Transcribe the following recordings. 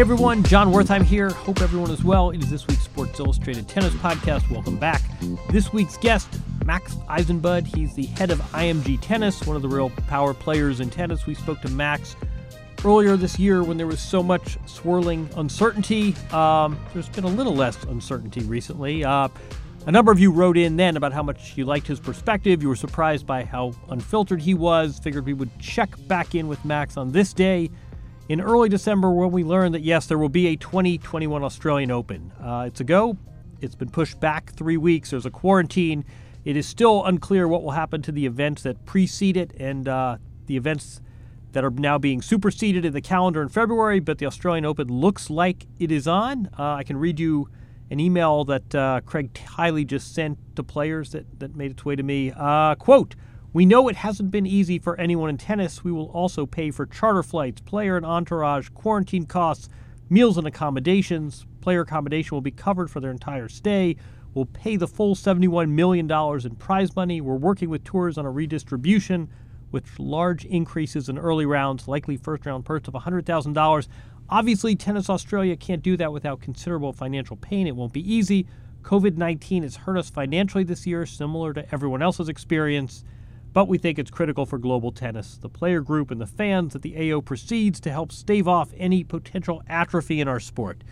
Hey everyone, Jon Wertheim here. Hope everyone is well. It is this week's Sports Illustrated Tennis Podcast. Welcome back. This week's guest, Max Eisenbud. He's the head of IMG Tennis, one of the real power players in tennis. We spoke to Max earlier this year when there was so much swirling uncertainty. Um, there's been a little less uncertainty recently. Uh, a number of you wrote in then about how much you liked his perspective. You were surprised by how unfiltered he was. Figured we would check back in with Max on this day in early December when we learned that yes, there will be a 2021 Australian Open. Uh, it's a go. It's been pushed back three weeks. There's a quarantine. It is still unclear what will happen to the events that precede it and uh, the events that are now being superseded in the calendar in February. But the Australian Open looks like it is on. Uh, I can read you an email that uh, Craig Tiley just sent to players that, that made its way to me. Uh, quote, we know it hasn't been easy for anyone in tennis. We will also pay for charter flights, player and entourage, quarantine costs, meals and accommodations. Player accommodation will be covered for their entire stay. We'll pay the full $71 million in prize money. We're working with tours on a redistribution with large increases in early rounds, likely first round purse of $100,000. Obviously, Tennis Australia can't do that without considerable financial pain. It won't be easy. COVID 19 has hurt us financially this year, similar to everyone else's experience but we think it's critical for global tennis, the player group, and the fans that the AO proceeds to help stave off any potential atrophy in our sport.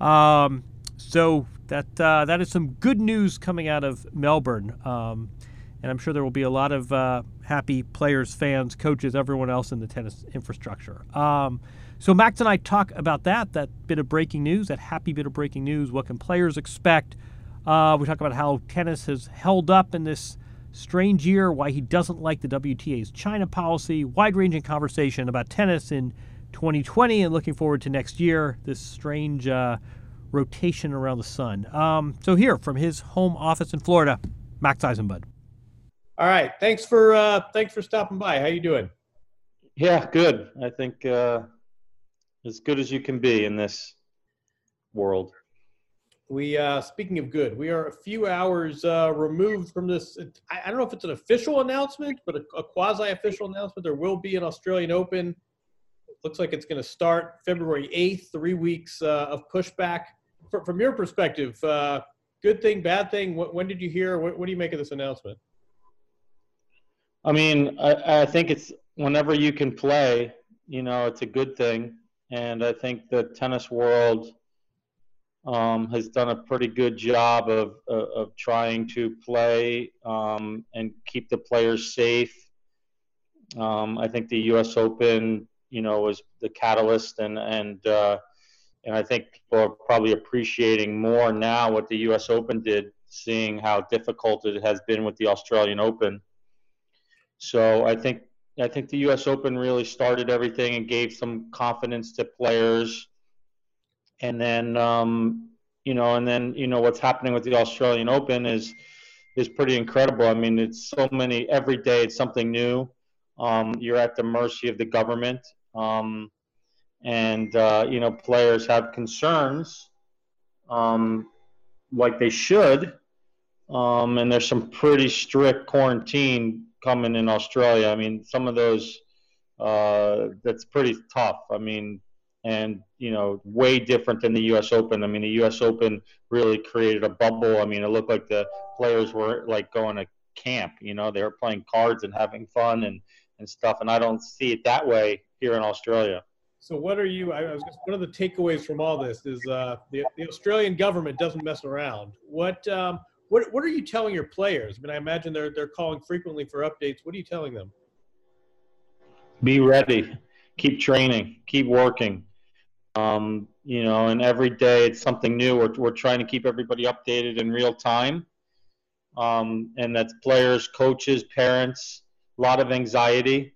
Um, so that uh, that is some good news coming out of Melbourne, um, and I'm sure there will be a lot of uh, happy players, fans, coaches, everyone else in the tennis infrastructure. Um, so Max and I talk about that that bit of breaking news, that happy bit of breaking news. What can players expect? Uh, we talk about how tennis has held up in this strange year, why he doesn't like the WTA's China policy, wide ranging conversation about tennis in 2020 and looking forward to next year, this strange uh, rotation around the sun. Um, so, here from his home office in Florida, Max Eisenbud. All right. Thanks for uh, thanks for stopping by. How you doing? Yeah, good. I think uh, as good as you can be in this world. We, uh, speaking of good, we are a few hours uh, removed from this. I, I, don't know if it's an official announcement, but a, a quasi-official announcement. There will be an Australian Open. Looks like it's going to start February 8th. Three weeks uh, of pushback. For, from your perspective, uh, good thing, bad thing. When, when did you hear? What, what, do you make of this announcement? I mean, I, I think it's whenever you can play. You know, it's a good thing, and I think the tennis world um, has done a pretty good job of, of, of trying to play um, and keep the players safe. Um, I think the U.S. Open, you know, was the catalyst, and and uh, and I think people are probably appreciating more now what the U.S. Open did, seeing how difficult it has been with the Australian Open. So I think I think the U.S. Open really started everything and gave some confidence to players. And then, um, you know, and then you know what's happening with the Australian Open is is pretty incredible. I mean, it's so many every day. It's something new. Um, you're at the mercy of the government, um, and uh, you know, players have concerns, um, like they should. Um, and there's some pretty strict quarantine coming in Australia. I mean, some of those uh, that's pretty tough. I mean, and you know, way different than the U.S. Open. I mean, the U.S. Open really created a bubble. I mean, it looked like the players were like going to camp. You know, they were playing cards and having fun and and stuff. And I don't see it that way here in Australia. So, what are you? I was just, one of the takeaways from all this is uh, the the Australian government doesn't mess around. What um, what what are you telling your players? I mean, I imagine they're they're calling frequently for updates. What are you telling them? Be ready. Keep training. Keep working. Um, you know, and every day it's something new. We're we're trying to keep everybody updated in real time. Um, and that's players, coaches, parents. A lot of anxiety.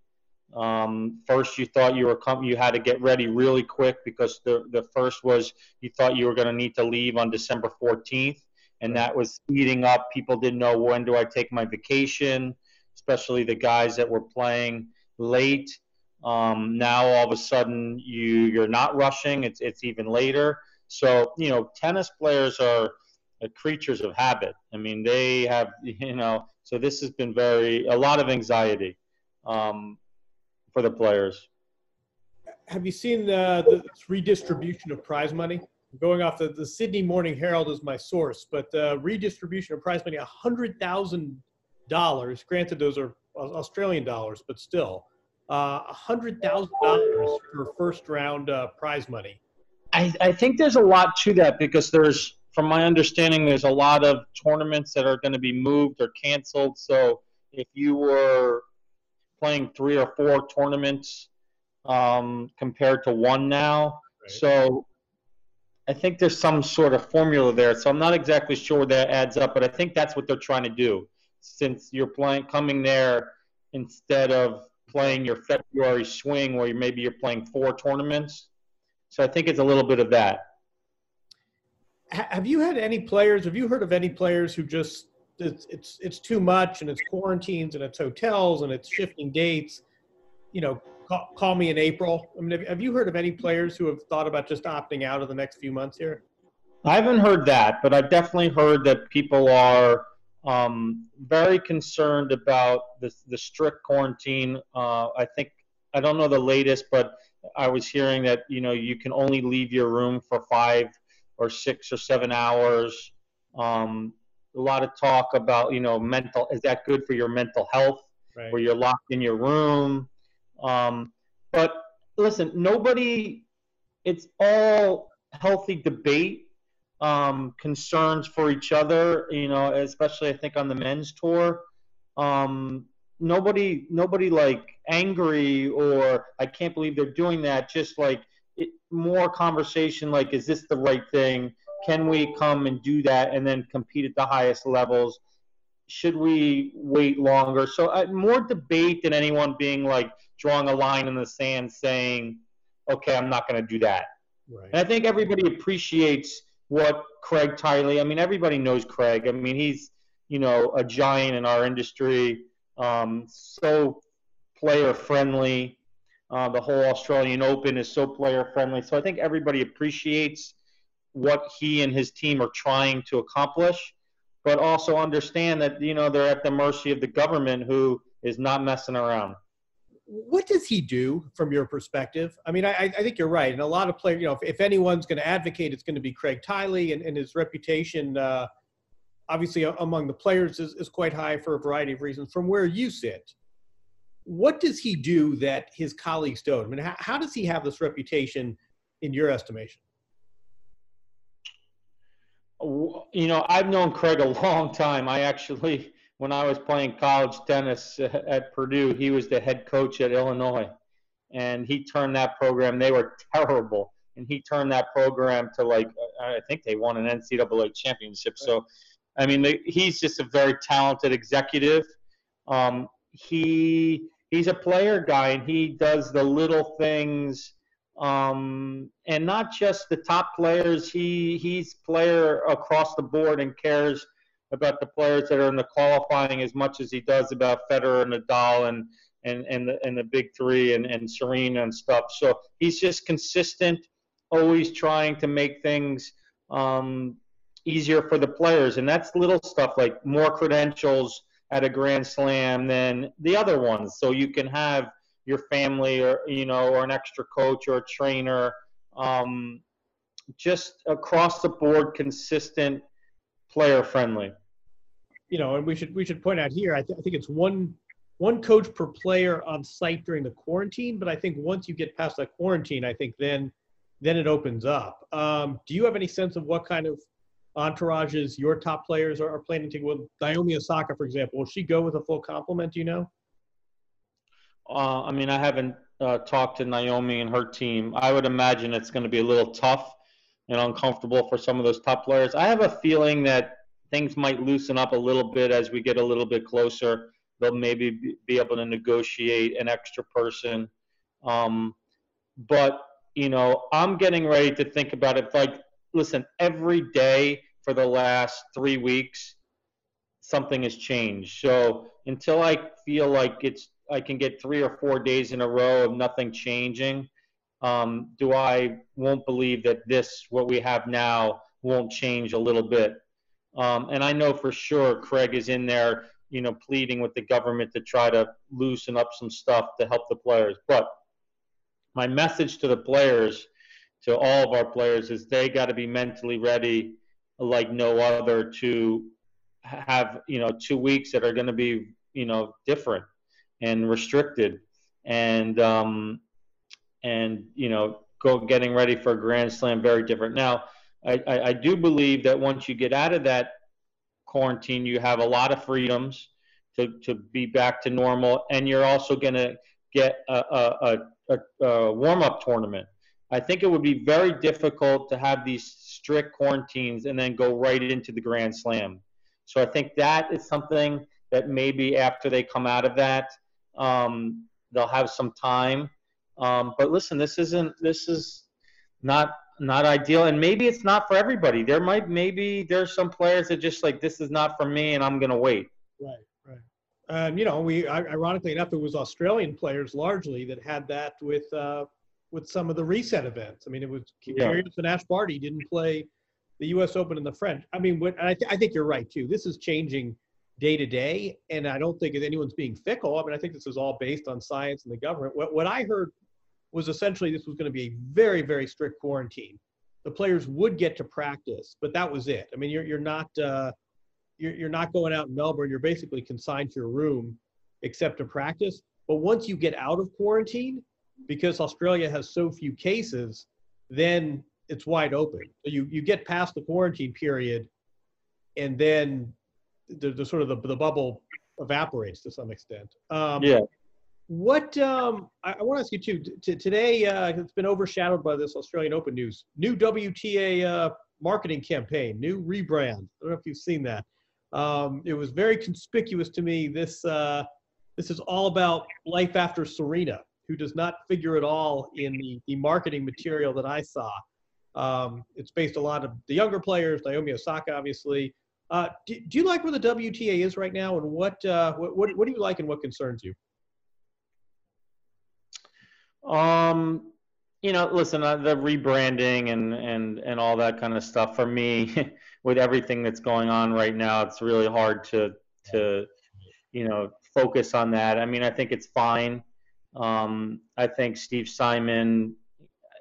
Um, first, you thought you were com- you had to get ready really quick because the the first was you thought you were going to need to leave on December 14th and that was speeding up. People didn't know when do I take my vacation, especially the guys that were playing late. Um, now all of a sudden you you're not rushing. It's it's even later. So you know tennis players are creatures of habit. I mean they have you know. So this has been very a lot of anxiety um, for the players. Have you seen the, the redistribution of prize money? going off the, the Sydney Morning Herald is my source, but uh, redistribution of prize money, hundred thousand dollars. Granted, those are Australian dollars, but still, uh, hundred thousand dollars for first round uh, prize money. I, I think there's a lot to that because there's, from my understanding, there's a lot of tournaments that are going to be moved or canceled. So if you were playing three or four tournaments um, compared to one now, right. so I think there's some sort of formula there. So I'm not exactly sure that adds up, but I think that's what they're trying to do. Since you're playing coming there instead of playing your February swing where maybe you're playing four tournaments. So I think it's a little bit of that. Have you had any players? Have you heard of any players who just it's it's, it's too much and it's quarantines and it's hotels and it's shifting dates? You know, call, call me in April? I mean, have, have you heard of any players who have thought about just opting out of the next few months here? I haven't heard that, but I've definitely heard that people are um, very concerned about the, the strict quarantine. Uh, I think I don't know the latest, but I was hearing that you know you can only leave your room for five or six or seven hours. Um, a lot of talk about you know mental. Is that good for your mental health? Right. Where you're locked in your room. Um, but listen, nobody, it's all healthy debate, um, concerns for each other, you know, especially I think on the men's tour. Um, nobody, nobody like angry or I can't believe they're doing that. Just like it, more conversation, like, is this the right thing? Can we come and do that and then compete at the highest levels? Should we wait longer? So uh, more debate than anyone being like, drawing a line in the sand saying, okay, I'm not going to do that. Right. And I think everybody appreciates what Craig Tiley, I mean, everybody knows Craig. I mean, he's, you know, a giant in our industry, um, so player friendly. Uh, the whole Australian Open is so player friendly. So I think everybody appreciates what he and his team are trying to accomplish, but also understand that, you know, they're at the mercy of the government who is not messing around what does he do from your perspective? I mean, I, I think you're right. And a lot of players, you know, if, if anyone's going to advocate, it's going to be Craig Tiley, and, and his reputation, uh, obviously, among the players is, is quite high for a variety of reasons. From where you sit, what does he do that his colleagues don't? I mean, how, how does he have this reputation in your estimation? You know, I've known Craig a long time. I actually when I was playing college tennis at Purdue, he was the head coach at Illinois, and he turned that program. They were terrible, and he turned that program to like I think they won an NCAA championship. So, I mean, he's just a very talented executive. Um, he he's a player guy and he does the little things um, and not just the top players. He he's player across the board and cares about the players that are in the qualifying as much as he does about Federer and Nadal and and and the, and the big three and, and Serena and stuff. So he's just consistent, always trying to make things um, easier for the players, and that's little stuff like more credentials at a Grand Slam than the other ones. So you can have your family or you know or an extra coach or a trainer um, just across the board consistent player friendly you know and we should we should point out here I, th- I think it's one one coach per player on site during the quarantine but i think once you get past that quarantine i think then then it opens up um, do you have any sense of what kind of entourages your top players are, are planning to go with naomi osaka for example will she go with a full complement do you know uh, I mean, I haven't uh, talked to Naomi and her team. I would imagine it's going to be a little tough and uncomfortable for some of those top players. I have a feeling that things might loosen up a little bit as we get a little bit closer. They'll maybe be able to negotiate an extra person. Um, but, you know, I'm getting ready to think about it. Like, listen, every day for the last three weeks, something has changed. So until I feel like it's I can get three or four days in a row of nothing changing, um, do I won't believe that this what we have now won't change a little bit. Um, and I know for sure Craig is in there, you know, pleading with the government to try to loosen up some stuff to help the players. But my message to the players, to all of our players, is they got to be mentally ready like no other to have you know two weeks that are going to be you know different and restricted, and um, and you know go getting ready for a Grand Slam very different. Now, I, I, do believe that once you get out of that quarantine, you have a lot of freedoms to, to be back to normal, and you're also going to get a, a, a, a warm up tournament. I think it would be very difficult to have these strict quarantines and then go right into the Grand Slam. So I think that is something that maybe after they come out of that, um, they'll have some time. Um, but listen, this isn't. This is not not ideal, and maybe it's not for everybody. There might maybe there's some players that just like this is not for me, and I'm gonna wait. Right, right. Um, you know, we ironically enough, it was Australian players largely that had that with uh, with some of the reset events. I mean, it was Kyrgios yeah. and Ash Barty didn't play the U.S. Open and the French. I mean, what, I, th- I think you're right too. This is changing day to day. And I don't think anyone's being fickle. I mean, I think this is all based on science and the government. What, what I heard was essentially this was going to be a very, very strict quarantine. The players would get to practice, but that was it. I mean, you're, you're not uh, you're, you're not going out in Melbourne. You're basically consigned to your room, except to practice. But once you get out of quarantine, because Australia has so few cases, then it's wide open. So you you get past the quarantine period, and then the, the sort of the, the bubble evaporates to some extent. Um, yeah. What um, I, I want to ask you too. T- today, uh, it's been overshadowed by this Australian Open news. New WTA uh, marketing campaign, new rebrand. I don't know if you've seen that. Um, it was very conspicuous to me. This uh, this is all about life after Serena, who does not figure at all in the, the marketing material that I saw. Um, it's based a lot of the younger players, Naomi Osaka, obviously, uh, do, do, you like where the WTA is right now, and what, uh, what, what what do you like, and what concerns you? Um, you know, listen, uh, the rebranding and and and all that kind of stuff for me, with everything that's going on right now, it's really hard to to you know focus on that. I mean, I think it's fine. Um, I think Steve Simon.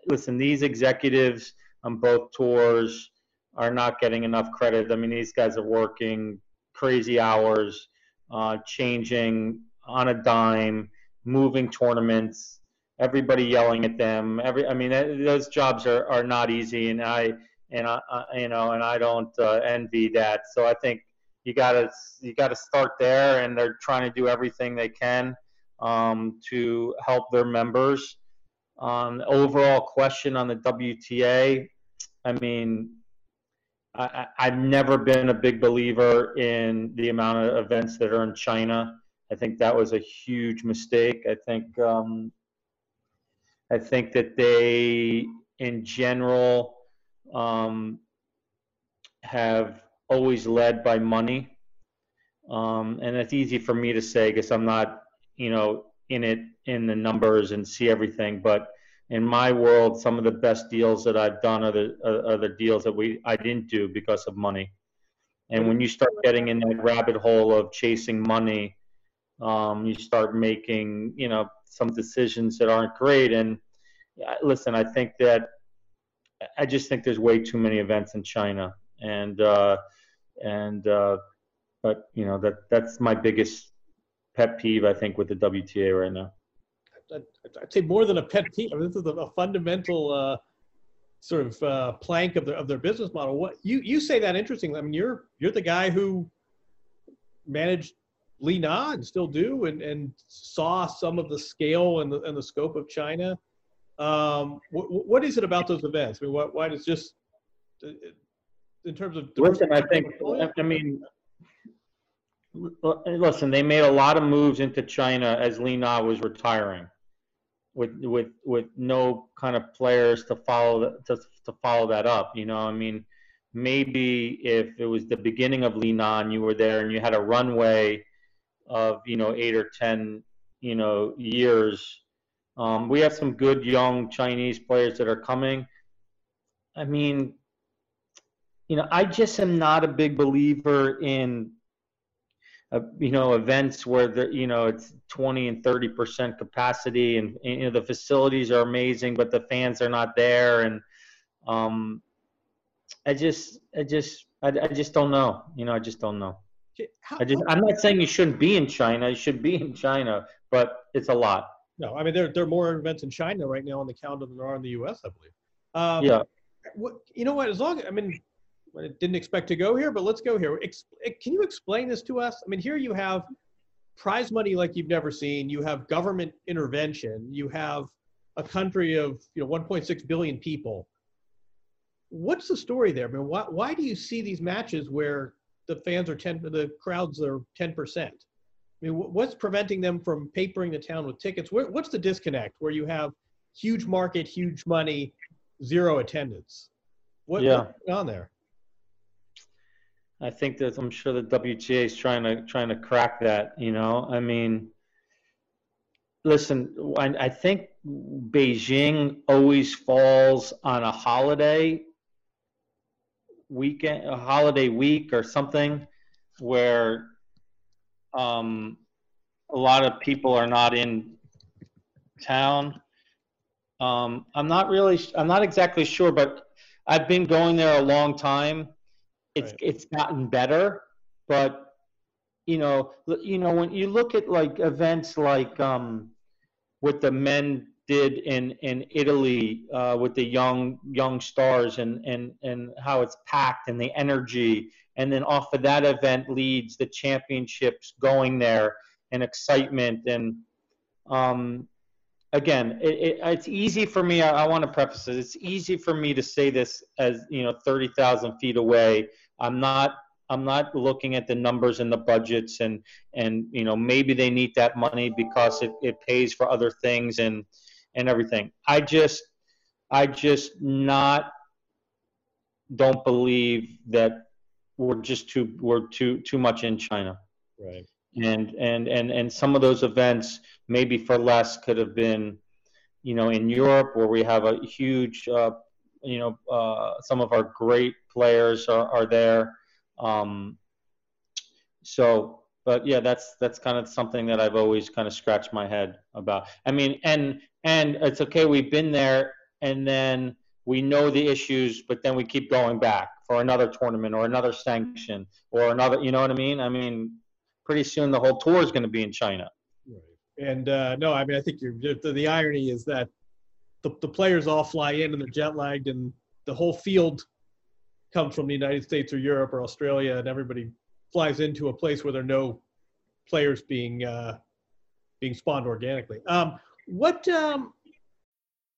Listen, these executives on both tours are not getting enough credit. I mean, these guys are working crazy hours, uh, changing on a dime, moving tournaments, everybody yelling at them. Every, I mean, those jobs are, are not easy, and I and I, you know, and I don't uh, envy that. So I think you gotta you gotta start there, and they're trying to do everything they can um, to help their members. Um, overall question on the WTA, I mean, I, have never been a big believer in the amount of events that are in China. I think that was a huge mistake. I think um, I think that they, in general, um, have always led by money, um, and it's easy for me to say because I'm not, you know, in it in the numbers and see everything. But in my world, some of the best deals that I've done are the are the deals that we I didn't do because of money. And when you start getting in that rabbit hole of chasing money, um, you start making you know some decisions that aren't great. And listen, I think that I just think there's way too many events in China, and uh, and uh, but you know that that's my biggest pet peeve I think with the WTA right now. I'd say more than a pet peeve. I mean, this is a, fundamental uh, sort of uh, plank of their of their business model. What you you say that interesting. I mean, you're you're the guy who managed Li Na and still do, and and saw some of the scale and the and the scope of China. Um, what, what is it about those events? I mean, why, why does just uh, in terms of listen? I think I mean listen, they made a lot of moves into China as Li Na was retiring, with with with no kind of players to follow to to follow that up. You know, I mean, maybe if it was the beginning of Li Na and you were there and you had a runway of you know eight or ten you know years. Um, we have some good young Chinese players that are coming. I mean, you know, I just am not a big believer in uh, you know events where the you know it's 20 and 30 percent capacity and, you know the facilities are amazing but the fans are not there. And um i just i just i, I just don't know. You know i just don't know. How, i just i'm not saying you shouldn't be in china. You should be in china but it's a lot no i mean there, there are more events in china right now on the calendar than there are in the us i believe um, yeah what, you know what as long i mean I didn't expect to go here, but let's go here. Ex- can you explain this to us? I mean, here you have prize money like you've never seen. You have government intervention. You have a country of you know 1.6 billion people. What's the story there? I mean, why, why do you see these matches where the fans are 10, the crowds are 10 percent? I mean, what's preventing them from papering the town with tickets? what's the disconnect where you have huge market, huge money, zero attendance? What, yeah. what's on there? I think that I'm sure the WTA is trying to trying to crack that. You know, I mean, listen, I, I think Beijing always falls on a holiday weekend, a holiday week or something, where um, a lot of people are not in town. Um, I'm not really, I'm not exactly sure, but I've been going there a long time it's right. it's gotten better, but you know, you know when you look at like events like um, what the men did in in Italy uh, with the young young stars and and and how it's packed and the energy, and then off of that event leads the championships going there and excitement and um, again, it, it, it's easy for me. I, I want to preface it. It's easy for me to say this as you know, thirty thousand feet away I'm not I'm not looking at the numbers and the budgets and and you know maybe they need that money because it, it pays for other things and and everything. I just I just not don't believe that we're just too we're too too much in China. Right. And and and and some of those events maybe for less could have been you know in Europe where we have a huge uh, you know, uh, some of our great players are, are there. Um, so, but yeah, that's that's kind of something that I've always kind of scratched my head about. I mean, and and it's okay, we've been there, and then we know the issues, but then we keep going back for another tournament or another sanction or another. You know what I mean? I mean, pretty soon the whole tour is going to be in China. Right. And uh, no, I mean, I think you're, the, the irony is that the, the players all fly in and they're jet lagged and the whole field comes from the United States or Europe or Australia and everybody flies into a place where there are no players being uh, being spawned organically. Um, what um,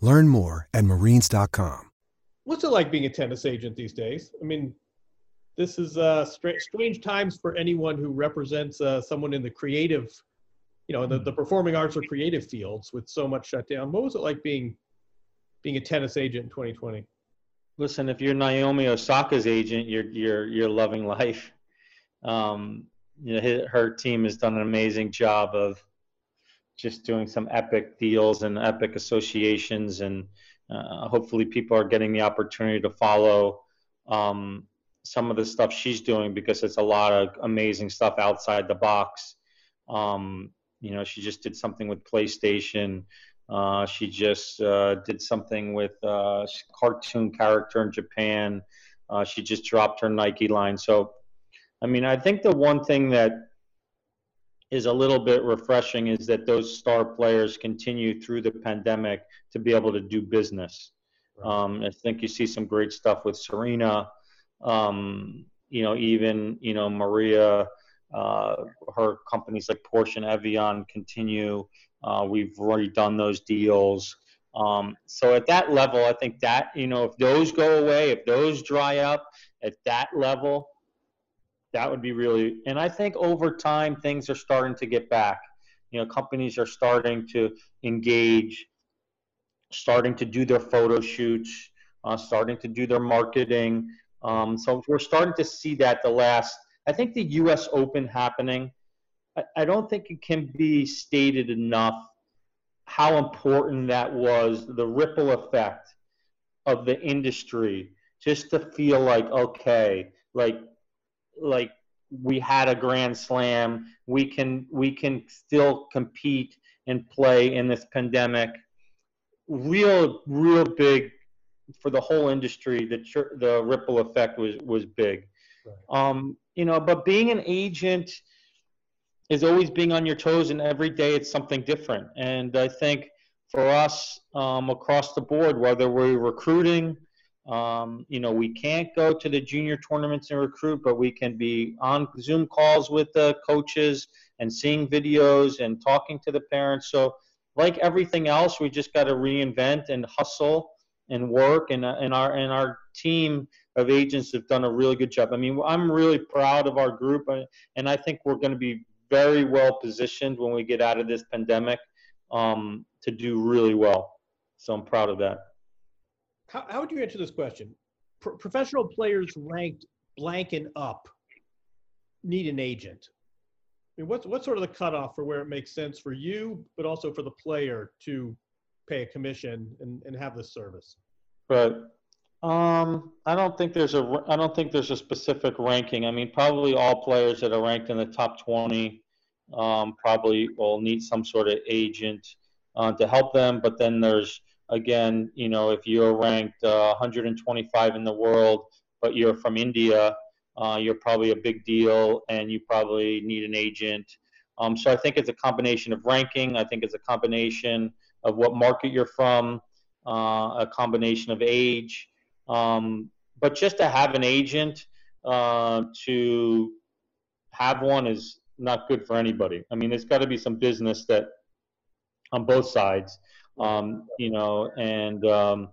Learn more at marines.com. What's it like being a tennis agent these days? I mean, this is uh, stra- strange times for anyone who represents uh, someone in the creative, you know, the, the performing arts or creative fields with so much shut down. What was it like being being a tennis agent in 2020? Listen, if you're Naomi Osaka's agent, you're you're you're loving life. Um, you know, her team has done an amazing job of just doing some epic deals and epic associations, and uh, hopefully people are getting the opportunity to follow um, some of the stuff she's doing because it's a lot of amazing stuff outside the box. Um, you know, she just did something with PlayStation. Uh, she just uh, did something with a uh, cartoon character in Japan. Uh, she just dropped her Nike line. So, I mean, I think the one thing that is a little bit refreshing is that those star players continue through the pandemic to be able to do business. Um, I think you see some great stuff with Serena. Um, you know, even you know Maria, uh, her companies like Porsche and Evian continue. Uh, we've already done those deals. Um, so at that level, I think that you know if those go away, if those dry up at that level, that would be really, and I think over time things are starting to get back. You know, companies are starting to engage, starting to do their photo shoots, uh, starting to do their marketing. Um, so we're starting to see that the last, I think the U.S. Open happening. I, I don't think it can be stated enough how important that was, the ripple effect of the industry, just to feel like okay, like like we had a grand slam. We can we can still compete and play in this pandemic. Real real big for the whole industry the the ripple effect was was big. Right. um you know but being an agent is always being on your toes and every day it's something different. And i think for us um, across the board whether we're recruiting um, you know, we can't go to the junior tournaments and recruit, but we can be on Zoom calls with the coaches and seeing videos and talking to the parents. So, like everything else, we just got to reinvent and hustle and work. And, and our and our team of agents have done a really good job. I mean, I'm really proud of our group, uh, and I think we're going to be very well positioned when we get out of this pandemic um, to do really well. So I'm proud of that how, how would you answer this question? Pro- professional players ranked blank and up need an agent. I mean, what's what's sort of the cutoff for where it makes sense for you, but also for the player to pay a commission and, and have this service? Right. Um, I don't think there's a I don't think there's a specific ranking. I mean, probably all players that are ranked in the top 20 um, probably will need some sort of agent uh, to help them. But then there's again, you know, if you're ranked uh, 125 in the world, but you're from India, uh, you're probably a big deal and you probably need an agent. Um, so I think it's a combination of ranking. I think it's a combination of what market you're from, uh, a combination of age. Um, but just to have an agent, uh, to have one is not good for anybody. I mean, there's got to be some business that on both sides um, you know, and um,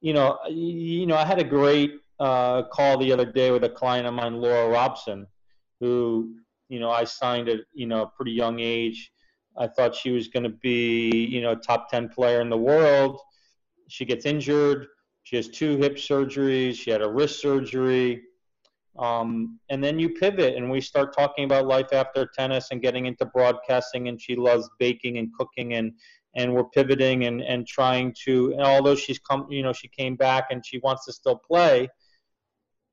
you know, you know, I had a great uh, call the other day with a client of mine, Laura Robson, who you know I signed at you know a pretty young age. I thought she was going to be you know top ten player in the world. She gets injured. She has two hip surgeries. She had a wrist surgery. Um, and then you pivot, and we start talking about life after tennis and getting into broadcasting. And she loves baking and cooking, and and we're pivoting and and trying to. And although she's come, you know, she came back and she wants to still play.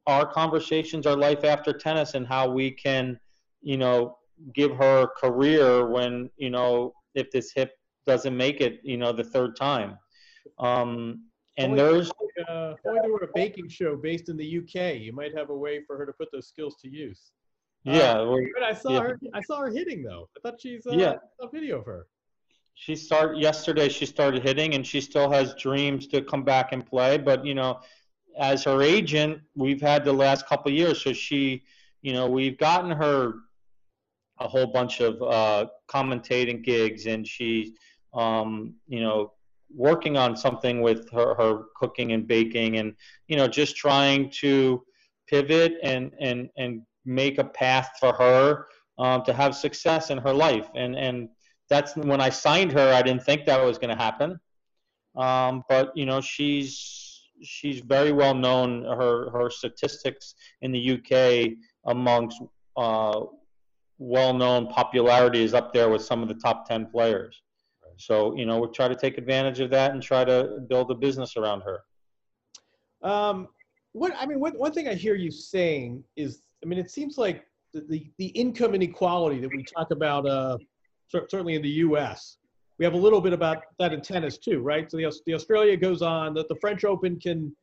Our conversations are life after tennis and how we can, you know, give her a career when you know if this hip doesn't make it, you know, the third time. Um, and there's Uh, if there were a baking show based in the UK. You might have a way for her to put those skills to use. yeah, Uh, we're- But I saw Yeah. her. I saw her hitting though. I thought she's uh, Yeah. a video of her. She started yesterday. She started hitting, and she still has dreams to come back and play. But you know, as her agent, we've had the last couple years, so she, you know, we've gotten her a whole bunch of uh, commentating gigs, and she, um, you know, working on something with her, her cooking and baking, and you know, just trying to pivot and and and make a path for her um, to have success in her life, and and that's when I signed her. I didn't think that was going to happen, um, but you know, she's she's very well known. Her her statistics in the UK amongst uh, well-known popularity is up there with some of the top 10 players. So, you know, we try to take advantage of that and try to build a business around her. Um, what I mean, one, one thing I hear you saying is, I mean, it seems like the, the, the income inequality that we talk about, uh, certainly in the U.S. We have a little bit about that in tennis too, right? So the, the Australia goes on, that the French Open can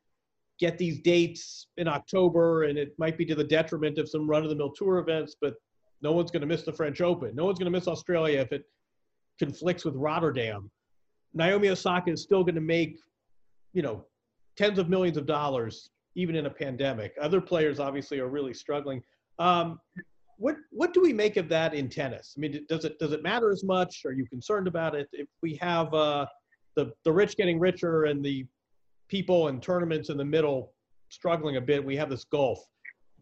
get these dates in October, and it might be to the detriment of some run-of-the-mill tour events, but no one's going to miss the French Open. No one's going to miss Australia if it conflicts with Rotterdam. Naomi Osaka is still going to make, you know, tens of millions of dollars even in a pandemic. Other players obviously are really struggling. Um, what what do we make of that in tennis? I mean, does it does it matter as much? Are you concerned about it? If we have uh, the the rich getting richer and the people and tournaments in the middle struggling a bit, we have this gulf.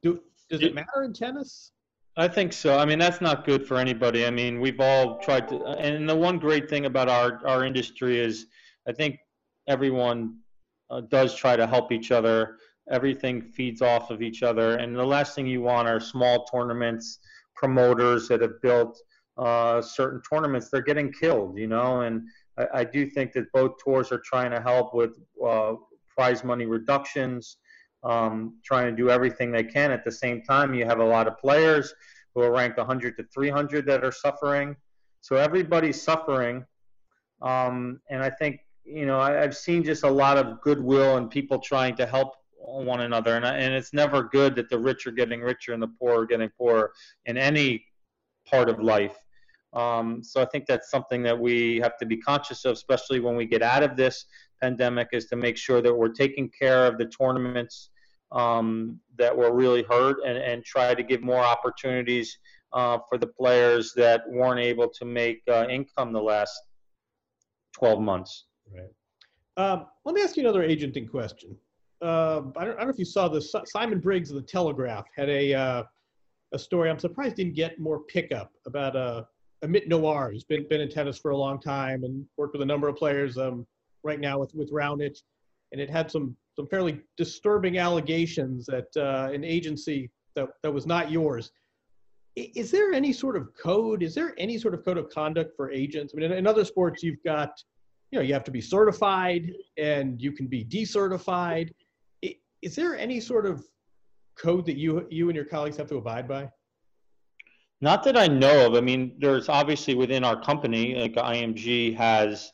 Do does it matter in tennis? I think so. I mean, that's not good for anybody. I mean, we've all tried to, and the one great thing about our, our industry is I think everyone uh, does try to help each other. Everything feeds off of each other. And the last thing you want are small tournaments, promoters that have built uh, certain tournaments, they're getting killed, you know? And I, I do think that both tours are trying to help with uh, prize money reductions um, trying to do everything they can. At the same time, you have a lot of players who are ranked 100 to 300 that are suffering. So everybody's suffering. Um, and I think, you know, I, I've seen just a lot of goodwill and people trying to help one another. And, and it's never good that the rich are getting richer and the poor are getting poorer in any part of life. Um, so I think that's something that we have to be conscious of, especially when we get out of this pandemic, is to make sure that we're taking care of the tournaments um, that were really hurt and, and try to give more opportunities uh, for the players that weren't able to make uh, income the last 12 months. Right. Um, let me ask you another agenting question. Uh, I, don't, I don't know if you saw this. Simon Briggs of the Telegraph had a uh, a story. I'm surprised didn't get more pickup about uh, Amit Naor, who's been been in tennis for a long time and worked with a number of players. Um, right now with with Raonic, and it had some some fairly disturbing allegations that uh, an agency that that was not yours. Is there any sort of code? Is there any sort of code of conduct for agents? I mean, in, in other sports, you've got, you know, you have to be certified and you can be decertified. Is there any sort of code that you you and your colleagues have to abide by? Not that I know of. I mean, there's obviously within our company, like IMG has,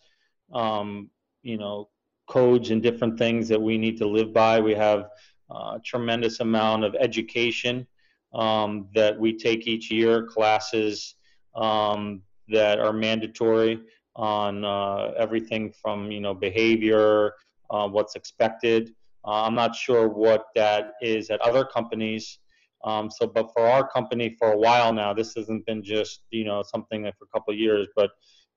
um, you know, codes and different things that we need to live by. We have a tremendous amount of education um, that we take each year, classes um, that are mandatory on uh, everything from, you know, behavior, uh, what's expected. Uh, I'm not sure what that is at other companies. Um, so, but for our company, for a while now, this hasn't been just you know something that for a couple of years, but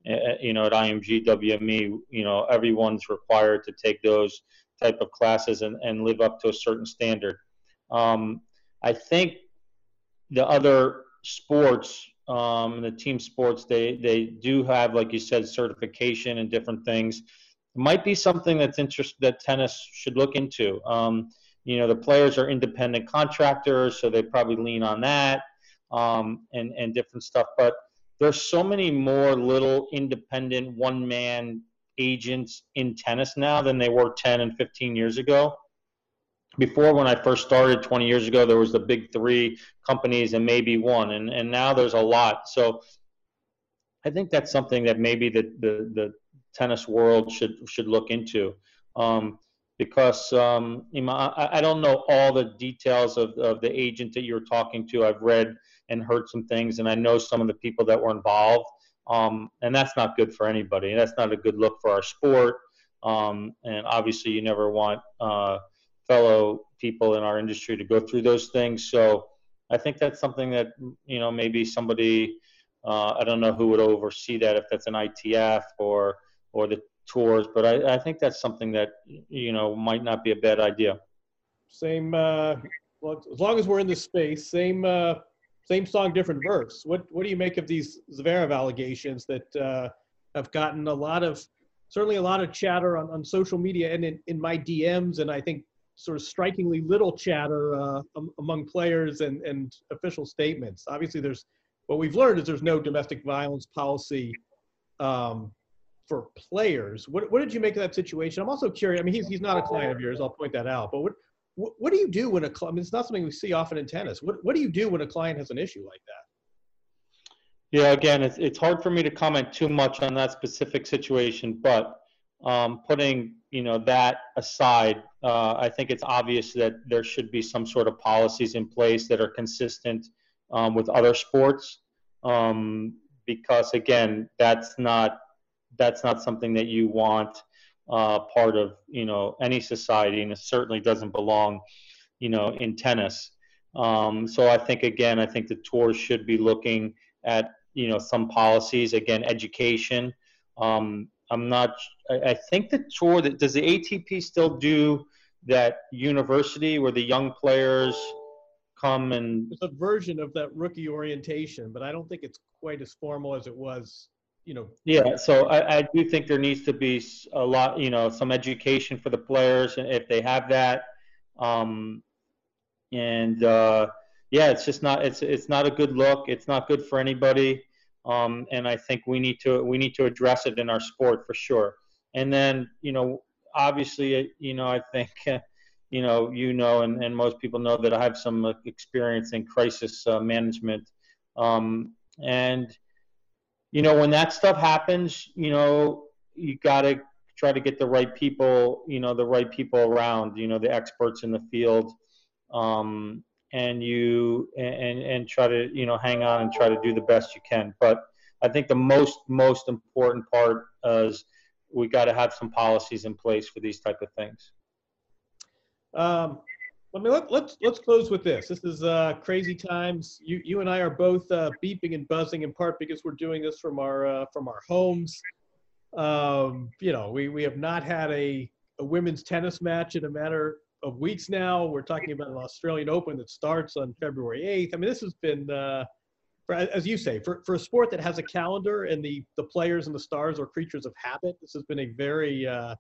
uh, you know at IMG WME, you know everyone's required to take those type of classes and, and live up to a certain standard. Um, I think the other sports, um, the team sports, they they do have like you said certification and different things. Might be something that's interest that tennis should look into. Um, you know, the players are independent contractors, so they probably lean on that um, and and different stuff. But there's so many more little independent one man agents in tennis now than they were 10 and 15 years ago. Before, when I first started 20 years ago, there was the big three companies and maybe one, and, and now there's a lot. So I think that's something that maybe the, the, the tennis world should should look into. Um, because um, I, I don't know all the details of, of the agent that you're talking to. I've read and heard some things, and I know some of the people that were involved. Um, and that's not good for anybody. That's not a good look for our sport. Um, and obviously, you never want uh, fellow people in our industry to go through those things. So I think that's something that you know maybe somebody uh, I don't know who would oversee that if that's an ITF or or the tours, but I, I think that's something that you know might not be a bad idea. Same. Uh, well, as long as we're in this space, same. Uh, same song, different verse. What What do you make of these Zverev allegations that uh, have gotten a lot of, certainly a lot of chatter on, on social media and in, in my DMs, and I think sort of strikingly little chatter uh, among players and, and official statements. Obviously, there's what we've learned is there's no domestic violence policy um, for players. What, what did you make of that situation? I'm also curious. I mean, he's, he's not a client of yours. I'll point that out. But what what, what do you do when a client? Mean, it's not something we see often in tennis. What what do you do when a client has an issue like that? Yeah, again, it's it's hard for me to comment too much on that specific situation, but um, putting you know that aside, uh, I think it's obvious that there should be some sort of policies in place that are consistent um, with other sports, um, because again, that's not that's not something that you want uh, part of you know any society, and it certainly doesn't belong, you know, in tennis. Um, so I think again, I think the tour should be looking at you know some policies. Again, education. Um, I'm not. I, I think the tour that does the ATP still do that university where the young players come and. It's a version of that rookie orientation, but I don't think it's quite as formal as it was you know. Yeah, so I, I do think there needs to be a lot, you know, some education for the players and if they have that. Um, and uh, yeah, it's just not it's it's not a good look. It's not good for anybody. Um, and I think we need to we need to address it in our sport for sure. And then you know, obviously, you know, I think. you know, you know, and, and most people know that I have some experience in crisis uh, management. Um, and you know, when that stuff happens, you know, you got to try to get the right people, you know, the right people around, you know, the experts in the field, um, and you and and try to you know hang on and try to do the best you can. But I think the most most important part is we got to have some policies in place for these type of things. Um, I mean, let, let's, let's close with this. This is uh, crazy times. You you and I are both uh, beeping and buzzing in part because we're doing this from our uh, from our homes. Um, you know, we we have not had a a women's tennis match in a matter of weeks now. We're talking about an Australian Open that starts on February 8th. I mean, this has been, uh, for, as you say, for, for a sport that has a calendar and the, the players and the stars are creatures of habit, this has been a very uh,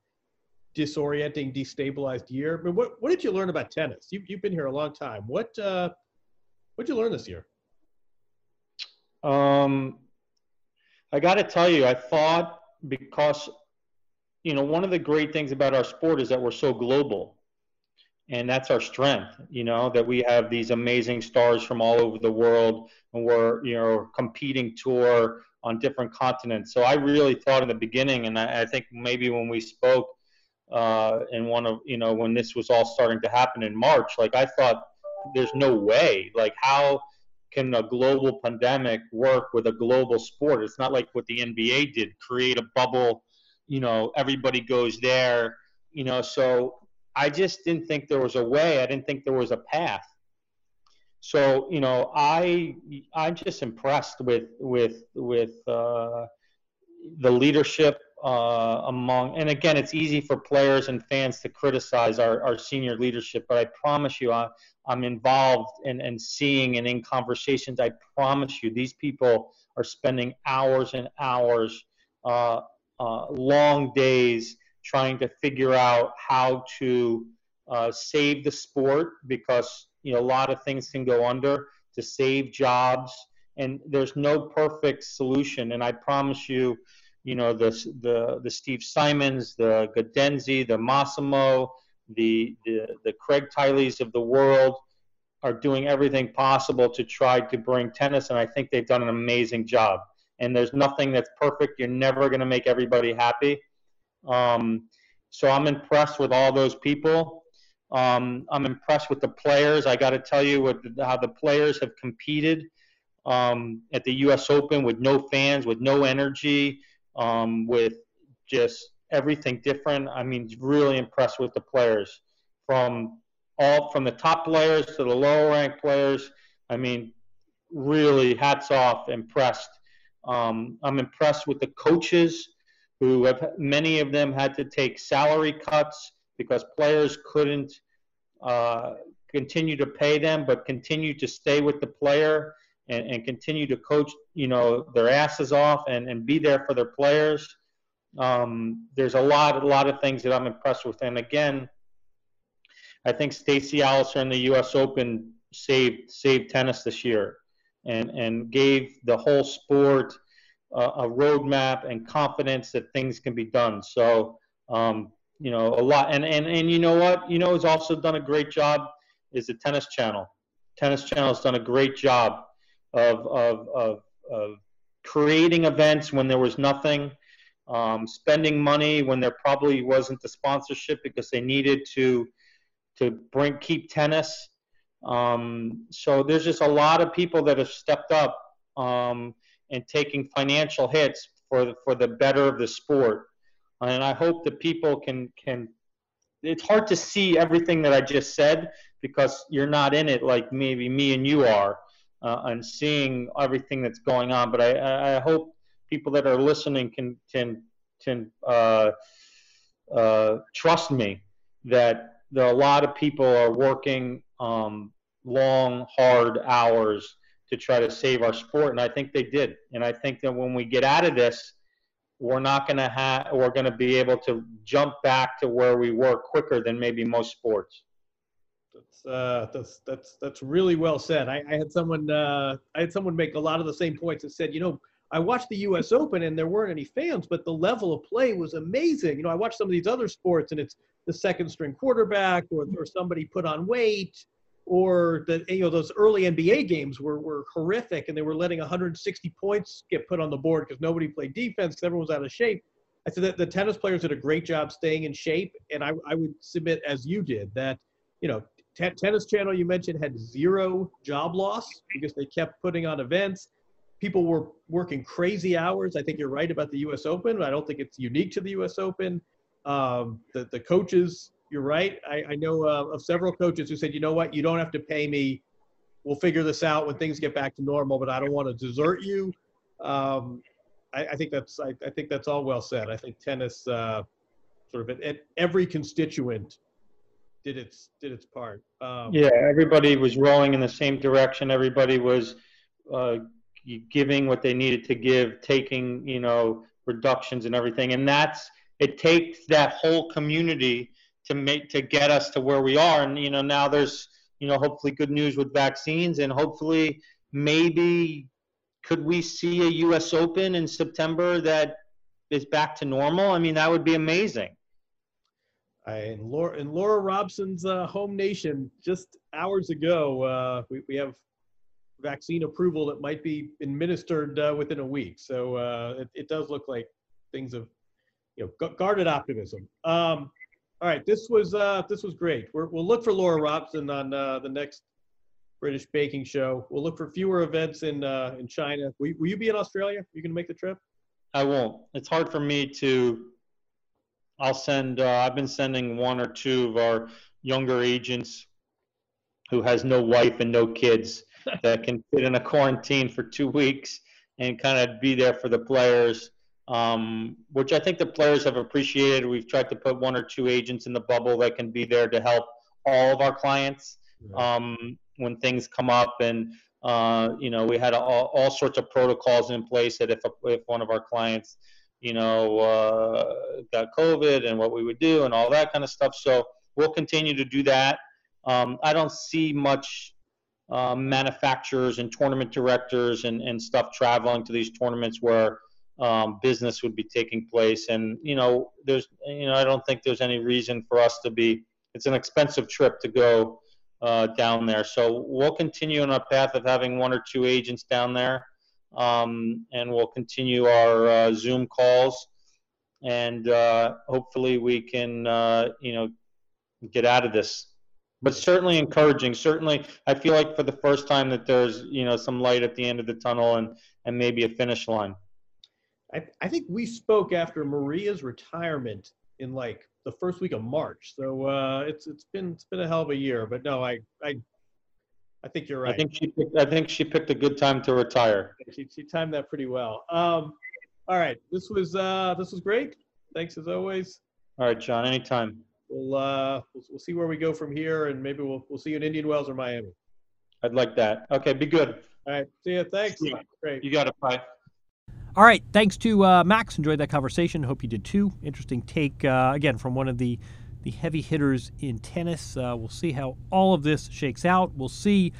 disorienting, destabilized year. I mean, what what did you learn about tennis? You, you've been here a long time. What uh, what did you learn this year? Um, I got to tell you, I thought because you know one of the great things about our sport is that we're so global, and that's our strength. You know that we have these amazing stars from all over the world, and we're you know competing tour on different continents. So I really thought in the beginning, and I, I think maybe when we spoke uh, and one of you know when this was all starting to happen in March, like I thought, there's no way. Like how can a global pandemic work with a global sport? It's not like what the NBA did, create a bubble. You know, everybody goes there. You know, so I just didn't think there was a way. I didn't think there was a path. So you know, I I'm just impressed with with with uh, the leadership uh, among, and again, it's easy for players and fans to criticize our, our senior leadership, but I promise you, I, I'm involved and in, in seeing and in conversations. I promise you, these people are spending hours and hours, uh, uh, long days trying to figure out how to uh, save the sport because you know a lot of things can go under to save jobs and there's no perfect solution and i promise you you know the the the steve simons the Gaudenzi, the massimo the the, the craig tileys of the world are doing everything possible to try to bring tennis and i think they've done an amazing job and there's nothing that's perfect you're never going to make everybody happy um, so i'm impressed with all those people um, I'm impressed with the players. I got to tell you what, how the players have competed um, at the U.S. Open with no fans, with no energy, um, with just everything different. I mean, really impressed with the players from all from the top players to the lower ranked players. I mean, really hats off, impressed. Um, I'm impressed with the coaches who have many of them had to take salary cuts because players couldn't uh, continue to pay them, but continue to stay with the player and, and continue to coach, you know, their asses off and, and be there for their players. Um, there's a lot, a lot of things that I'm impressed with. And again, I think Stacey Allaster in the U.S. Open saved saved tennis this year, and and gave the whole sport uh, a roadmap and confidence that things can be done. So um, you know a lot and and and you know what you know has also done a great job is the tennis channel tennis channel has done a great job of of of, of creating events when there was nothing um, spending money when there probably wasn't the sponsorship because they needed to to bring keep tennis um, so there's just a lot of people that have stepped up um, and taking financial hits for the, for the better of the sport and I hope that people can can. It's hard to see everything that I just said because you're not in it like maybe me and you are, uh, and seeing everything that's going on. But I, I hope people that are listening can can can uh, uh, trust me that there, a lot of people are working um, long, hard hours to try to save our sport, and I think they did. And I think that when we get out of this, we're not going to have we're going to be able to jump back to where we were quicker than maybe most sports that's uh, that's that's that's really well said i, I had someone uh, i had someone make a lot of the same points and said you know i watched the us open and there weren't any fans but the level of play was amazing you know i watched some of these other sports and it's the second string quarterback or, or somebody put on weight or the you know those early NBA games were were horrific, and they were letting 160 points get put on the board because nobody played defense, everyone was out of shape. I said that the tennis players did a great job staying in shape, and I, I would submit as you did that you know tennis channel you mentioned had zero job loss because they kept putting on events. People were working crazy hours. I think you're right about the U.S. Open. I don't think it's unique to the U.S. Open. Um, the the coaches you're right. I, I know uh, of several coaches who said, you know what, you don't have to pay me. We'll figure this out when things get back to normal, but I don't want to desert you. Um, I, I, think that's I, I, think that's all well said. I think tennis uh, sort of at, at, every constituent did its did its part. Um, yeah, everybody was rowing in the same direction. Everybody was uh, giving what they needed to give, taking you know reductions and everything, and that's it takes that whole community to make to get us to where we are. And you know, now there's you know hopefully good news with vaccines, and hopefully maybe could we see a U.S. Open in September that is back to normal? I mean, that would be amazing. In Laura, in Laura Robson's uh, home nation, just hours ago, uh, we, we have vaccine approval that might be administered uh, within a week. So uh, it, it, does look like things have, you know, guarded optimism. Um, all right, this was uh, this was great. we will look for Laura Robson on uh, the next British Baking Show. We'll look for fewer events in in China. Will, will you be in Australia? Are you going to make the trip? I won't. It's hard for me to. I'll send. Uh, I've been sending one or two of our younger agents who has no wife and no kids that can fit in a quarantine for two weeks and kind of be there for the players um, which I think the players have appreciated. We've tried to put one or two agents in the bubble that can be there to help all of our clients um, when things come up. And, uh, you know, we had all, all, sorts of protocols in place that if, a, if one of our clients you know, uh, got COVID and what we would do and all that kind of stuff. So we'll continue to do that. Um, I don't see much um, manufacturers and tournament directors and, and stuff traveling to these tournaments where um, business would be taking place. And, you know, there's, you know, I don't think there's any reason for us to be, it's an expensive trip to go uh, down there. So we'll continue on our path of having one or two agents down there. Um, and we'll continue our uh, Zoom calls. And uh, hopefully we can, uh, you know, get out of this but certainly encouraging. Certainly, I feel like for the first time that there's you know some light at the end of the tunnel and and maybe a finish line. I, I think we spoke after Maria's retirement in like the first week of March. So uh, it's it's been it's been a hell of a year. But no, I I I think you're right. I think she picked, I think she picked a good time to retire. She, she timed that pretty well. Um, all right, this was uh, this was great. Thanks as always. All right, John. Anytime we'll uh we'll, we'll see where we go from here, and maybe we'll we'll see you in Indian Wells or Miami. I'd like that. Okay, be good. All right, see you. Thanks. See Great. You got it. Bye. All right, thanks to uh, Max. Enjoyed that conversation. Hope you did too. Interesting take uh, again from one of the the heavy hitters in tennis. Uh, we'll see how all of this shakes out. We'll see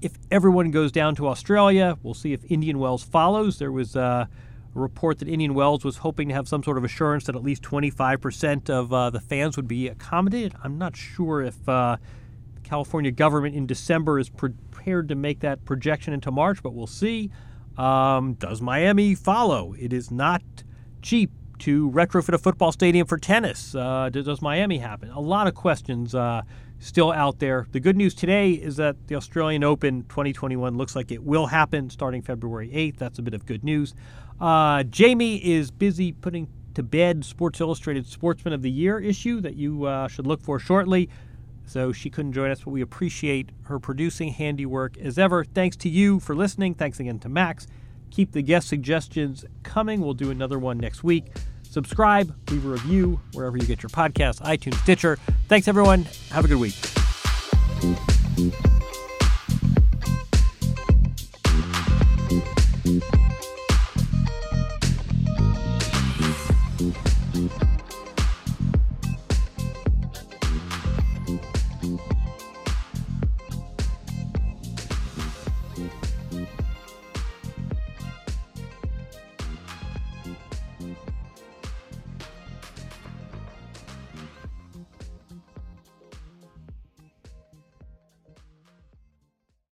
if everyone goes down to Australia. We'll see if Indian Wells follows. There was uh, a report that Indian Wells was hoping to have some sort of assurance that at least 25% of uh, the fans would be accommodated. I'm not sure if uh, the California government in December is prepared to make that projection into March, but we'll see. Um, does Miami follow? It is not cheap to retrofit a football stadium for tennis. Uh, does Miami happen? A lot of questions uh, still out there. The good news today is that the Australian Open 2021 looks like it will happen starting February 8th. That's a bit of good news. Uh, Jamie is busy putting to bed Sports Illustrated Sportsman of the Year issue that you uh, should look for shortly. So she couldn't join us, but we appreciate her producing handiwork as ever. Thanks to you for listening. Thanks again to Max. Keep the guest suggestions coming. We'll do another one next week. Subscribe, leave a review wherever you get your podcasts, iTunes, Stitcher. Thanks, everyone. Have a good week.